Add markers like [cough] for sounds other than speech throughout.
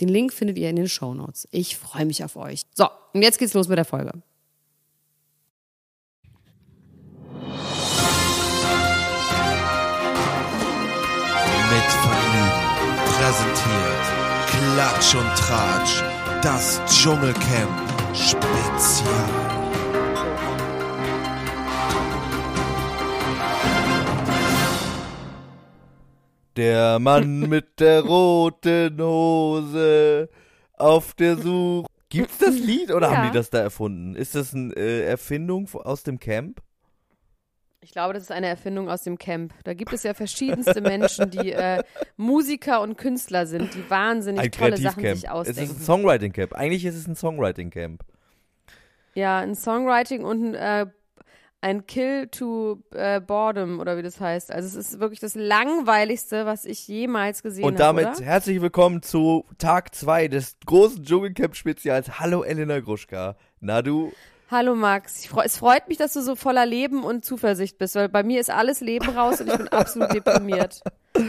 Den Link findet ihr in den Show Notes. Ich freue mich auf euch. So, und jetzt geht's los mit der Folge. Mit Vergnügen präsentiert Klatsch und Tratsch, das Dschungelcamp Spezial. Der Mann mit der roten Hose auf der Suche. Gibt's das Lied oder Ja. haben die das da erfunden? Ist das eine äh, Erfindung aus dem Camp? Ich glaube, das ist eine Erfindung aus dem Camp. Da gibt es ja verschiedenste Menschen, die äh, Musiker und Künstler sind, die wahnsinnig Ein tolle Sachen sich Es ausdenken. ist ein Songwriting Camp. Eigentlich ist es ein Songwriting Camp. ja, ein Songwriting und ein, äh, ein Kill to äh, Boredom oder wie das heißt. Also es ist wirklich das langweiligste, was ich jemals gesehen Und habe. damit oder? herzlich willkommen zu Tag 2 des großen Dschungelcamp Spezials. Hallo Elena Gruschka. Na du? Hallo Max, freu, es freut mich, dass du so voller Leben und Zuversicht bist, weil bei mir ist alles Leben raus und ich bin absolut deprimiert. [laughs]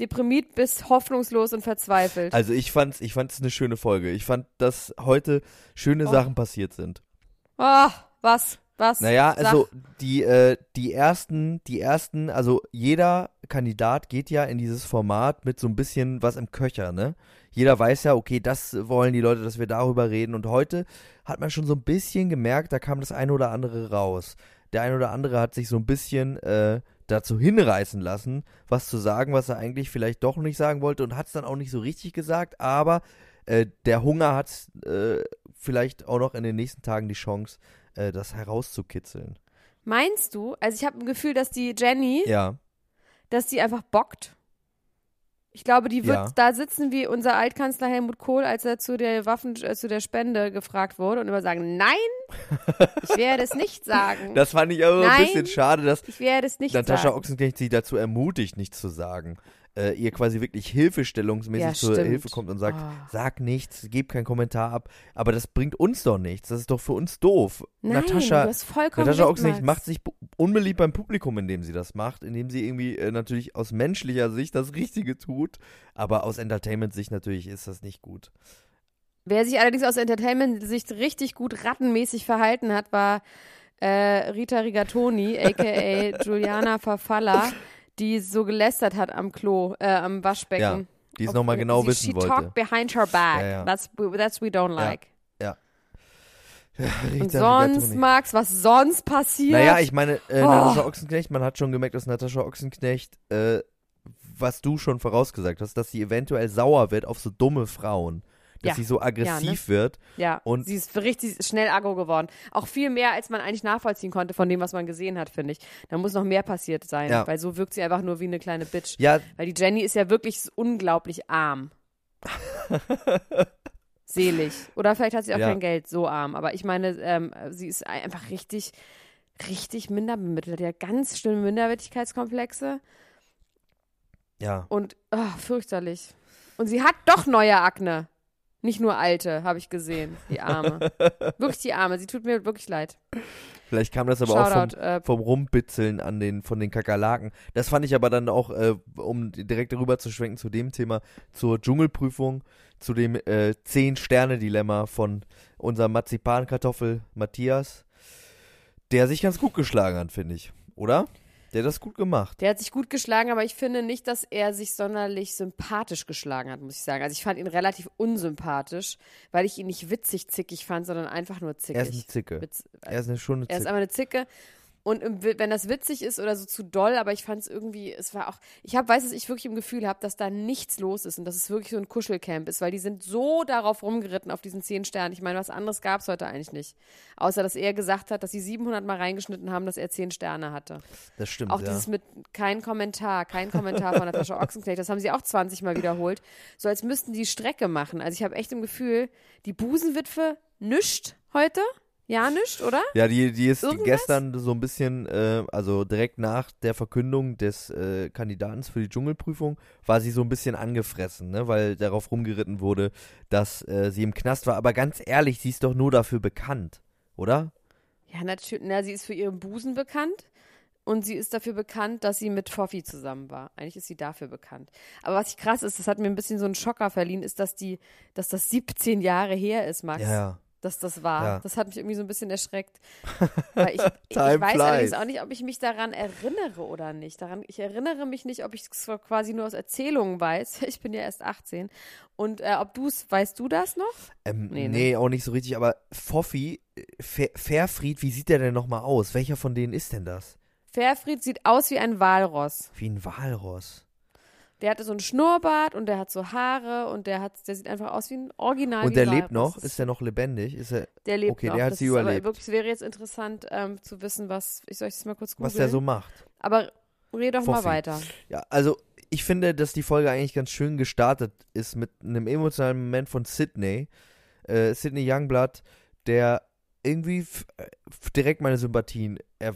Deprimiert bis hoffnungslos und verzweifelt. Also ich fand's, ich fand's eine schöne Folge. Ich fand, dass heute schöne Oh. Sachen passiert sind. Ah, was? Was? Naja, Sag. also die, äh, die ersten, die ersten, also jeder Kandidat geht ja in dieses Format mit so ein bisschen was im Köcher, ne? Jeder weiß ja, okay, das wollen die Leute, dass wir darüber reden. Und heute hat man schon so ein bisschen gemerkt, da kam das eine oder andere raus. Der eine oder andere hat sich so ein bisschen äh, dazu hinreißen lassen, was zu sagen, was er eigentlich vielleicht doch nicht sagen wollte und hat es dann auch nicht so richtig gesagt, aber äh, der Hunger hat äh, vielleicht auch noch in den nächsten Tagen die Chance, äh, das herauszukitzeln. Meinst du? Also ich habe ein Gefühl, dass die Jenny, Ja, dass die einfach bockt. Ich glaube, die wird Ja. da sitzen wie unser Altkanzler Helmut Kohl, als er zu der Waffen, äh, zu der Spende gefragt wurde und immer sagen, nein, ich werde es nicht sagen. [laughs] das fand ich aber ein Nein. bisschen schade, dass ich werde es nicht Natascha sagen. Ochsenknecht sie dazu ermutigt, nichts zu sagen. Äh, ihr quasi wirklich hilfestellungsmäßig Ja, zur stimmt. Hilfe kommt und sagt, Ah. sag nichts, gib keinen Kommentar ab. Aber das bringt uns doch nichts. Das ist doch für uns doof. Nein, Natascha, du hast vollkommen Natascha Ochsenknecht Max. macht sich unbeliebt beim Publikum, indem sie das macht, indem sie irgendwie äh, natürlich aus menschlicher Sicht das Richtige tut. Aber aus Entertainment-Sicht natürlich ist das nicht gut. Wer sich allerdings aus Entertainment-Sicht richtig gut rattenmäßig verhalten hat, war äh, Rita Rigatoni, aka Juliana [laughs] Verfalla, die so gelästert hat am Klo, äh, am Waschbecken. Ja, die es nochmal genau sie, wissen she wollte. talked behind her back. Ja, ja. That's, that's we don't like. Rita Und sonst. Max, was sonst passiert? Naja, ich meine, äh, Oh. Natascha Ochsenknecht, man hat schon gemerkt, dass Natascha Ochsenknecht, äh, was du schon vorausgesagt hast, dass sie eventuell sauer wird auf so dumme Frauen. Dass Ja. sie so aggressiv wird. ja, und- sie ist richtig schnell aggro geworden. Auch viel mehr, als man eigentlich nachvollziehen konnte von dem, was man gesehen hat, finde ich. Da muss noch mehr passiert sein, Ja. weil so wirkt sie einfach nur wie eine kleine Bitch. Ja, Weil die Jenny ist ja wirklich unglaublich arm. [laughs] Selig. Oder vielleicht hat sie auch Ja. kein Geld, so arm. Aber ich meine, ähm, sie ist einfach richtig, richtig minderbemittelt. Hat ganz schlimme Minderwertigkeitskomplexe ja. und ah, fürchterlich. Und sie hat doch neue Akne. Nicht nur alte, habe ich gesehen. Die Arme. [laughs] wirklich die Arme. Sie tut mir wirklich leid. Vielleicht kam das aber auch Shoutout. vom, Äh, vom Rumbitzeln an den, von den Kakerlaken. Das fand ich aber dann auch, äh, um direkt darüber zu schwenken zu dem Thema, zur Dschungelprüfung, zu dem äh, Zehn-Sterne-Dilemma von unserem Marzipankartoffel Matthias, der sich ganz gut geschlagen hat, finde ich. Oder? Der hat das gut gemacht. Der hat sich gut geschlagen, aber ich finde nicht, dass er sich sonderlich sympathisch geschlagen hat, muss ich sagen. Also ich fand ihn relativ unsympathisch, weil ich ihn nicht witzig zickig fand, sondern einfach nur zickig. Er ist eine Zicke. Witz, Er ist eine, schon eine er ist Zicke. einfach eine Zicke. Und im wenn das witzig ist oder so zu doll, aber ich fand es irgendwie, es war auch, ich habe, weiß, dass ich wirklich im Gefühl habe, dass da nichts los ist und dass es wirklich so ein Kuschelcamp ist, weil die sind so darauf rumgeritten auf diesen zehn Sternen. Ich meine, was anderes gab es heute eigentlich nicht. Außer, dass er gesagt hat, dass sie 700 Mal reingeschnitten haben, dass er zehn Sterne hatte. Das stimmt, Auch ja. dieses mit kein Kommentar, kein Kommentar von Natascha Ochsenknecht, das haben sie auch 20 Mal wiederholt. So als müssten die Strecke machen. Also ich habe echt im Gefühl, die Busenwitwe nischt heute. Ja, nischt, oder? Ja, die, die ist Irgendwas? gestern so ein bisschen, äh, also direkt nach der Verkündung des äh, Kandidaten für die Dschungelprüfung, war sie so ein bisschen angefressen, ne? weil darauf rumgeritten wurde, dass äh, sie im Knast war. Aber ganz ehrlich, sie ist doch nur dafür bekannt, oder? Ja, natürlich. Na, sie ist für ihren Busen bekannt und sie ist dafür bekannt, dass sie mit Foffi zusammen war. Eigentlich ist sie dafür bekannt. Aber was ich krass ist, das hat mir ein bisschen so einen Schocker verliehen, ist, dass die, dass das 17 Jahre her ist, Max. Ja, ja. Dass das war. Ja. Das hat mich irgendwie so ein bisschen erschreckt. [laughs] Weil ich, ich weiß flies. allerdings auch nicht, ob ich mich daran erinnere oder nicht. Daran, ich erinnere mich nicht, ob ich es quasi nur aus Erzählungen weiß. [laughs] Ich bin ja erst 18. Und äh, ob du es, weißt du das noch? Ähm, Nee, nee, ne? auch nicht so richtig, aber Foffi, äh, Fairfried, wie sieht der denn nochmal aus? Welcher von denen ist denn das? Fairfried sieht aus wie ein Walross. Wie ein Walross. Der hatte so einen Schnurrbart und der hat so Haare und der hat, der sieht einfach aus wie ein Original. Und der lebt noch? Ist er noch lebendig? Ist er, der lebt okay, noch. der hat das sie ist aber überlebt. wirklich, es wäre jetzt interessant ähm, zu wissen, was, ich soll ich das mal kurz googeln? was der so macht? Aber red doch mal Foffi. weiter. Ja, also ich finde, dass die Folge eigentlich ganz schön gestartet ist mit einem emotionalen Moment von Sydney. Äh, Sydney Youngblood, der irgendwie äh, direkt meine Sympathien äh,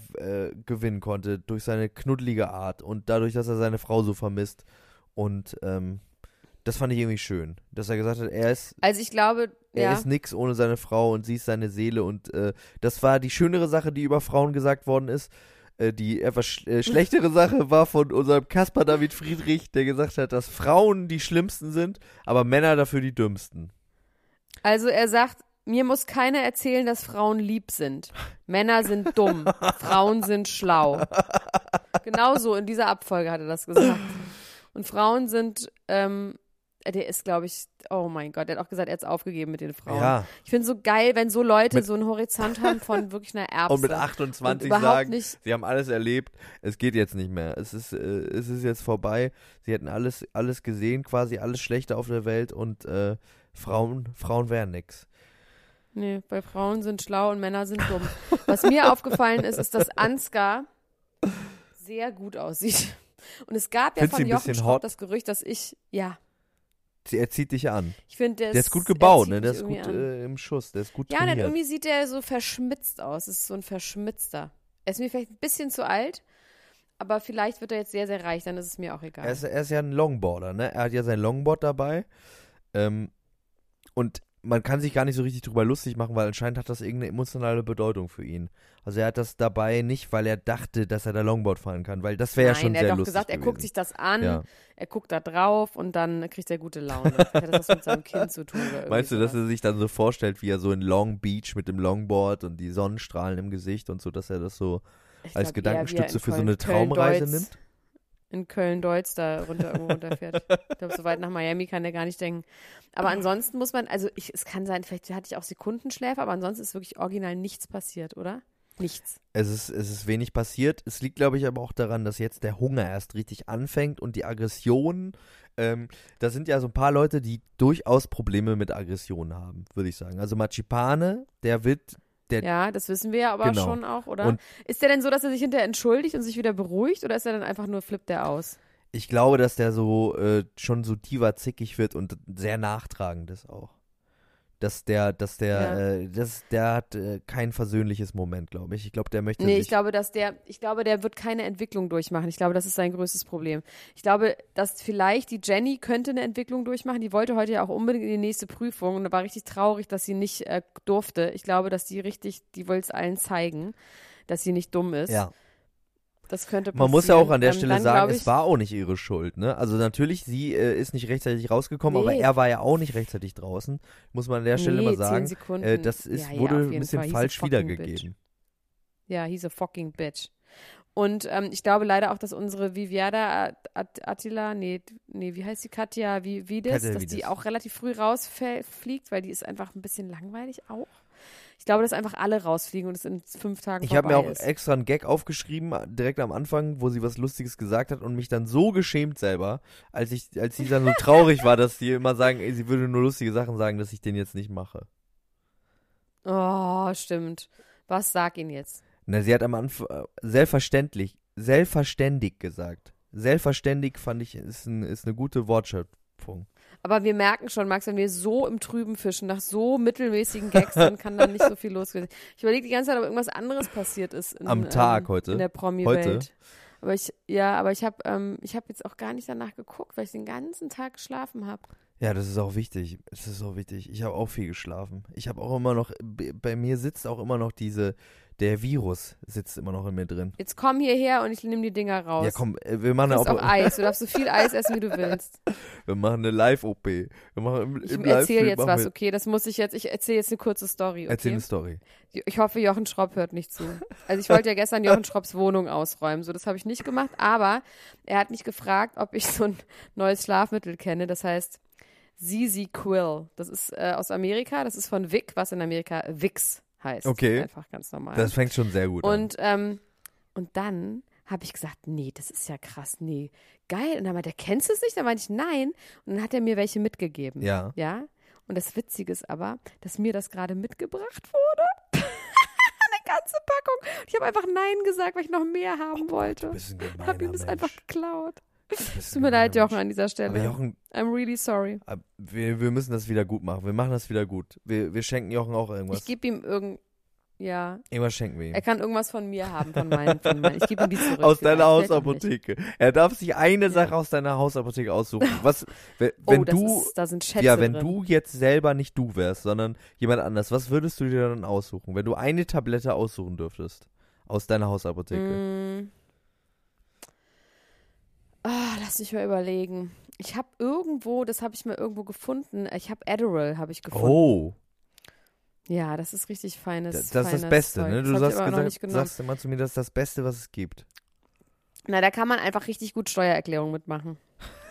gewinnen konnte durch seine knuddelige Art und dadurch, dass er seine Frau so vermisst. Und ähm, das fand ich irgendwie schön, dass er gesagt hat, er ist Also ich glaube, er ja. ist nix ohne seine Frau und sie ist seine Seele und äh, das war die schönere Sache, die über Frauen gesagt worden ist. Äh, die etwas sch äh, schlechtere [laughs] Sache war von unserem Caspar David Friedrich, der gesagt hat, dass Frauen die schlimmsten sind, aber Männer dafür die dümmsten. Also er sagt, mir muss keiner erzählen, dass Frauen lieb sind. Männer sind dumm, [laughs] Frauen sind schlau. Genauso in dieser Abfolge hat er das gesagt. Und Frauen sind, ähm, der ist, glaube ich, oh mein Gott, der hat auch gesagt, er hat aufgegeben mit den Frauen. Ja. Ich finde so geil, wenn so Leute Mit- so einen Horizont haben von [laughs] wirklich einer Erbse. Und mit 28 Und sagen, nicht- sie haben alles erlebt, es geht jetzt nicht mehr. Es ist, äh, es ist jetzt vorbei. Sie hätten alles, alles gesehen, quasi alles Schlechte auf der Welt und äh, Frauen, Frauen wären nix. Nee, bei Frauen sind schlau und Männer sind dumm. Was mir [laughs] aufgefallen ist, ist, dass Ansgar sehr gut aussieht. Und es gab ja Findest von Jochen Schropp hot? das Gerücht, dass ich, ja, er zieht dich an. ich finde, der, Der ist gut gebaut, ne? Der ist gut äh, im Schuss, der ist gut Ja, trainiert. irgendwie sieht der so verschmitzt aus. Es ist so ein Verschmitzter. Er ist mir vielleicht ein bisschen zu alt, aber vielleicht wird er jetzt sehr, sehr reich, dann ist es mir auch egal. Er ist, er ist ja ein Longboarder, ne? Er hat ja sein Longboard dabei. Ähm, und man kann sich gar nicht so richtig drüber lustig machen, weil anscheinend hat das irgendeine emotionale Bedeutung für ihn. Also er hat das dabei nicht, weil er dachte, dass er da Longboard fahren kann, weil das wäre ja Nein, schon er sehr hat doch lustig gesagt, er gewesen. guckt sich das an, Ja. er guckt da drauf und dann kriegt er gute Laune. Hat das was mit seinem Kind zu tun. Meinst du, dass sowas. er sich dann so vorstellt, wie er so in Long Beach mit dem Longboard und die Sonnenstrahlen im Gesicht und so, dass er das so Ich als glaub er Gedankenstütze für so eine Traumreise nimmt? In Köln-Deutz da runter irgendwo runterfährt. Ich glaube, so weit nach Miami kann der gar nicht denken. Aber ansonsten muss man, also ich, es kann sein, vielleicht hatte ich auch Sekundenschläfe, aber ansonsten ist wirklich original nichts passiert, oder? Nichts. Es ist, es ist wenig passiert. Es liegt, glaube ich, aber auch daran, dass jetzt der Hunger erst richtig anfängt und die Aggressionen. Ähm, da sind ja so ein paar Leute, die durchaus Probleme mit Aggressionen haben, würde ich sagen. Also Machipane, der wird, der, Ja, das wissen wir ja aber Genau. schon auch, oder? Und- ist der denn so, dass er sich hinterher entschuldigt und sich wieder beruhigt oder ist er dann einfach nur flippt der aus? ich glaube, dass der so äh, schon so diva zickig wird und sehr nachtragend ist auch. Dass der, dass der, Ja. äh, das, der hat äh, kein versöhnliches Moment, glaube ich. Ich glaube, der möchte Nee, ich glaube, dass der, ich glaube, der wird keine Entwicklung durchmachen. Ich glaube, das ist sein größtes Problem. Ich glaube, dass vielleicht die Jenny könnte eine Entwicklung durchmachen. Die wollte heute ja auch unbedingt in die nächste Prüfung und war richtig traurig, dass sie nicht äh, durfte. Ich glaube, dass die richtig, die wollte es allen zeigen, dass sie nicht dumm ist. ja. Das könnte passieren. Man muss ja auch an der Ähm, Stelle sagen, es war auch nicht ihre Schuld, ne? Also natürlich, sie äh, ist nicht rechtzeitig rausgekommen, aber Nee. er war ja auch nicht rechtzeitig draußen. Muss man an der Stelle nee, mal sagen. Äh, das ist, ja, ja, wurde ein bisschen Fall. Falsch wiedergegeben. Ja, he's a fucking bitch. Und ähm, ich glaube leider auch, dass unsere Viviada At- At- Attila, nee, nee, wie heißt die Katja wie Vides, Katja dass Vides. die auch relativ früh rausfliegt, weil die ist einfach ein bisschen langweilig auch. Ich glaube, dass einfach alle rausfliegen und es in fünf Tagen Ich habe mir auch ist. extra einen Gag aufgeschrieben, direkt am Anfang, wo sie was Lustiges gesagt hat und mich dann so geschämt selber, als ich, als sie dann so traurig war, dass sie immer sagen, ey, sie würde nur lustige Sachen sagen, dass ich den jetzt nicht mache. Oh, stimmt. Was sag ihn jetzt? Na, sie hat am Anfang äh, selbstverständlich, selbstverständig gesagt. Selbstverständig fand ich, ist, ein, ist eine gute Wortschöpfung. Aber wir merken schon, Max, wenn wir so im Trüben fischen, nach so mittelmäßigen Gags, dann kann da nicht so viel losgehen. Ich überlege die ganze Zeit, ob irgendwas anderes passiert ist. In, Am Tag ähm, heute? In der Promi-Welt. Aber ich, ja, aber ich habe ähm, ich hab jetzt auch gar nicht danach geguckt, weil ich den ganzen Tag geschlafen habe. Ja, das ist auch wichtig. Es ist auch wichtig. Ich habe auch viel geschlafen. Ich habe auch immer noch, bei mir sitzt auch immer noch diese, der Virus sitzt immer noch in mir drin. Jetzt komm hierher und ich nehme die Dinger raus. Ja, komm, äh, wir machen eine, auch Op- Eis. Du [laughs] darfst so viel Eis essen, wie du willst. wir machen eine Live-OP. Wir machen im, Ich erzähle jetzt was, okay? Das muss ich jetzt, ich erzähle jetzt eine kurze Story, okay? Erzähl eine Story. Ich hoffe, Jochen Schropp hört nicht zu. Also ich wollte ja gestern Jochen Schropps Wohnung ausräumen. So, das habe ich nicht gemacht, aber er hat mich gefragt, ob ich so ein neues Schlafmittel kenne. Das heißt ZZ Quill. Das ist äh, aus Amerika. Das ist von Vic, was in Amerika Vicks heißt. Okay. Einfach ganz normal. Das fängt schon sehr gut an. und, ähm, und dann habe ich gesagt, nee, das ist ja krass, nee, geil. Und dann meinte er, kennst du es nicht? Dann meinte ich, nein. Und dann hat er mir welche mitgegeben. Ja. Ja. Und das Witzige ist aber, dass mir das gerade mitgebracht wurde. [laughs] Eine ganze Packung. Ich habe einfach Nein gesagt, weil ich noch mehr haben wollte. Ein gemeiner Habe ihm das einfach geklaut. Ein Tut mir leid, Jochen, an dieser. Stelle. Aber Jochen, I'm really sorry. wir, wir müssen das wieder gut machen. Wir machen das wieder gut. Wir, wir schenken Jochen auch irgendwas. Ich gebe ihm irgend. Ja, irgendwas schenken wir ihm. er kann irgendwas von mir haben, von meinen. Von meinen. Ich gebe ihm die [laughs] zurück. Aus deiner. Hausapotheke. Er darf sich eine Sache aus deiner Hausapotheke aussuchen. [laughs] Was, wenn, wenn oh, das du, ist, da sind Schätze ja, wenn drin. du jetzt selber nicht du wärst, sondern jemand anders, was würdest du dir dann aussuchen, wenn du eine Tablette aussuchen dürftest aus deiner Hausapotheke? Mm. Ah, lass mich mal überlegen. Ich habe irgendwo, das habe ich mal irgendwo gefunden. Ich habe Adderall, habe ich gefunden. Oh, Ja, das ist richtig feines. das, das ist das Beste, Zeug. ne? Du sagst, gesagt, sagst immer zu mir, das ist das Beste, was es gibt. Na, da kann man einfach richtig gut Steuererklärung mitmachen.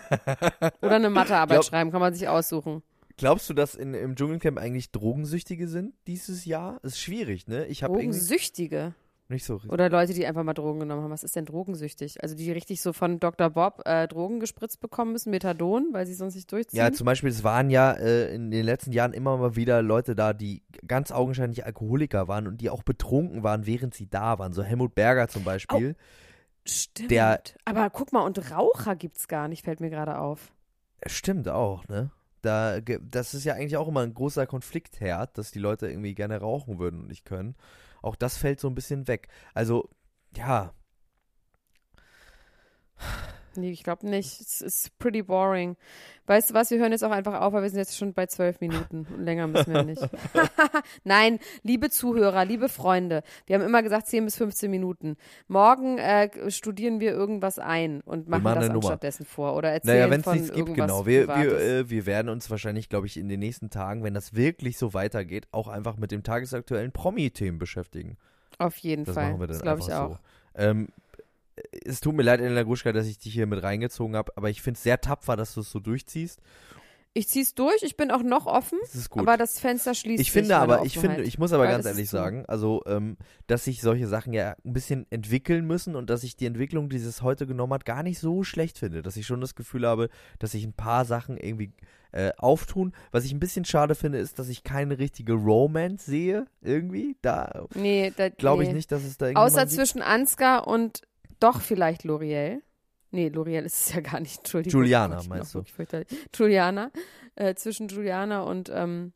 [laughs] Oder eine Mathearbeit Glaub- schreiben, kann man sich aussuchen. Glaubst du, dass in, im Dschungelcamp eigentlich Drogensüchtige sind dieses Jahr? Ist schwierig, ne? Ich Drogensüchtige. Nicht so richtig. Oder Leute, die einfach mal Drogen genommen haben. Was ist denn drogensüchtig? Also die richtig so von Dr. Bob äh, Drogen gespritzt bekommen müssen, Methadon, weil sie sonst nicht durchziehen. Ja, zum Beispiel, es waren ja äh, in den letzten Jahren immer mal wieder Leute da, die ganz augenscheinlich Alkoholiker waren und die auch betrunken waren, während sie da waren. So Helmut Berger zum Beispiel. Stimmt. der- Aber guck mal, und Raucher gibt's gar nicht, fällt mir gerade auf. Stimmt auch, ne? Da, das ist ja eigentlich auch immer ein großer Konfliktherd, dass die Leute irgendwie gerne rauchen würden und nicht können. Auch das fällt so ein bisschen weg. Also, ja, Nee, ich glaube nicht. Es ist pretty boring. Weißt du was, wir hören jetzt auch einfach auf, weil wir sind jetzt schon bei zwölf Minuten. Und länger müssen wir nicht. [laughs] Nein, liebe Zuhörer, liebe Freunde, wir haben immer gesagt 10 bis 15 Minuten. Morgen äh, studieren wir irgendwas ein und machen, machen das stattdessen vor. Oder erzählen naja, wenn es von nichts gibt, irgendwas genau. Wir, wir, äh, wir werden uns wahrscheinlich, glaube ich, in den nächsten Tagen, wenn das wirklich so weitergeht, auch einfach mit dem tagesaktuellen Promi-Themen beschäftigen. Auf jeden Das Fall. machen wir dann das glaube ich auch. so. Ähm, es tut mir leid, Elena Gruschka, dass ich dich hier mit reingezogen habe, aber ich finde es sehr tapfer, dass du es so durchziehst. Ich zieh's durch, ich bin auch noch offen, Das ist gut. aber das Fenster schließt ich sich. finde aber, ich finde, ich muss aber Weil ganz ehrlich sagen, also, ähm, dass sich solche Sachen ja ein bisschen entwickeln müssen und dass ich die Entwicklung, die es heute genommen hat, gar nicht so schlecht finde. Dass ich schon das Gefühl habe, dass sich ein paar Sachen irgendwie äh, auftun. Was ich ein bisschen schade finde, ist, dass ich keine richtige Romance sehe, irgendwie. Da Nee, da, glaube nee. ich nicht, dass es da irgendwie. Außer zwischen Ansgar und doch vielleicht L'Oreal. Nee, L'Oreal ist es ja gar nicht. Entschuldigung. Juliana, meinst du? Juliana. Äh, zwischen Juliana und ähm,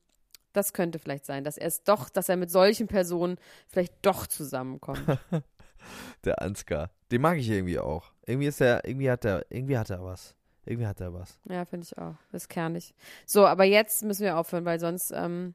das könnte vielleicht sein, dass er es doch, dass er mit solchen Personen vielleicht doch zusammenkommt. [laughs] Der Ansgar. Den mag ich irgendwie auch. Irgendwie ist er, irgendwie hat er, irgendwie hat er was. Irgendwie hat er was. ja, finde ich auch. Das ist kernig. So, aber jetzt müssen wir aufhören, weil sonst, ähm,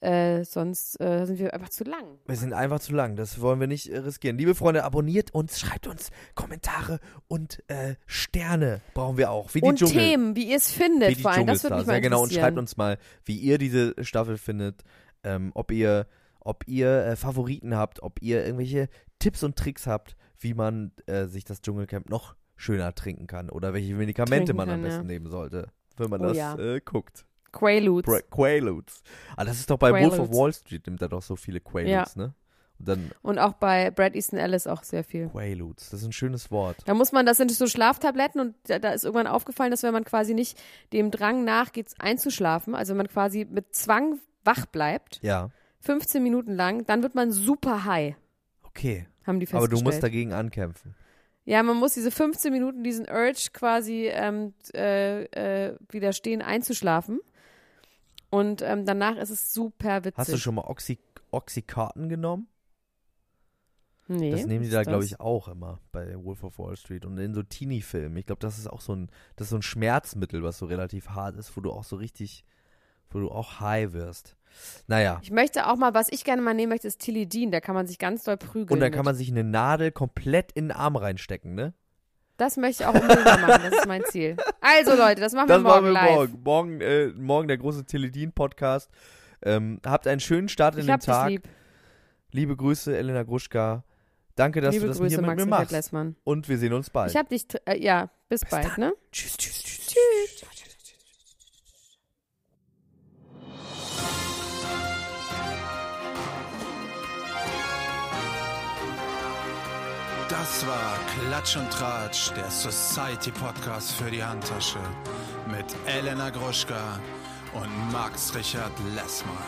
äh, sonst äh, sind wir einfach zu lang. Wir sind einfach zu lang, das wollen wir nicht äh, riskieren. Liebe Freunde, abonniert uns, schreibt uns Kommentare und äh, Sterne brauchen wir auch. Wie die Und Dschungel, Themen, wie ihr es findet, wie die vor allem. Das würde mich mal Ja, genau, und schreibt uns mal, wie ihr diese Staffel findet, ähm, ob ihr, ob ihr äh, Favoriten habt, ob ihr irgendwelche Tipps und Tricks habt, wie man äh, sich das Dschungelcamp noch schöner trinken kann oder welche Medikamente Trinken man am besten ja. nehmen sollte, wenn man Oh das ja. guckt. Quaaludes. Bra- Quaaludes. Ah, das ist doch bei Wolf of Quaaludes. Wall Street, nimmt er doch so viele Quaaludes, ne? Und dann Und auch bei Brad Easton Ellis auch sehr viel. Quaaludes, das ist ein schönes Wort. Da muss man, das sind so Schlaftabletten und da, da ist irgendwann aufgefallen, dass wenn man quasi nicht dem Drang nachgeht, einzuschlafen, also wenn man quasi mit Zwang wach bleibt, Ja, 15 Minuten lang, dann wird man super high, okay. haben die Aber festgestellt. du musst dagegen ankämpfen. Ja, man muss diese 15 Minuten, diesen Urge quasi ähm, äh, äh, widerstehen, einzuschlafen. Und ähm, danach ist es super witzig. Hast du schon mal Oxy Oxycontin genommen? Nee. das nehmen die da, glaube ich, auch immer bei Wolf of Wall Street und in so Teenie-Filmen. Ich glaube, das ist auch so ein, das ist so ein Schmerzmittel, was so relativ hart ist, wo du auch so richtig, wo du auch high wirst. Naja. Ich möchte auch mal, was ich gerne mal nehmen möchte, ist Tilidin. Da kann man sich ganz doll prügeln. Und mit. kann man sich eine Nadel komplett in den Arm reinstecken, ne? Das möchte ich auch unbedingt machen. Das ist mein Ziel. Also Leute, das machen wir Das morgen machen wir live. morgen. Morgen, äh, morgen der große Teledin-Podcast. Ähm, habt einen schönen Start in Ich den Tag. lieb. Liebe Grüße, Elena Gruschka. Danke, dass Liebe du das Grüße, hier mit Max mir machst. Und wir sehen uns bald. Ich hab dich, äh, ja, bis, bald, dann. ne? tschüss. Tschüss. Klatsch und Tratsch, der Society Podcast für die Handtasche mit Elena Gruschka und Max Richard Lessmann.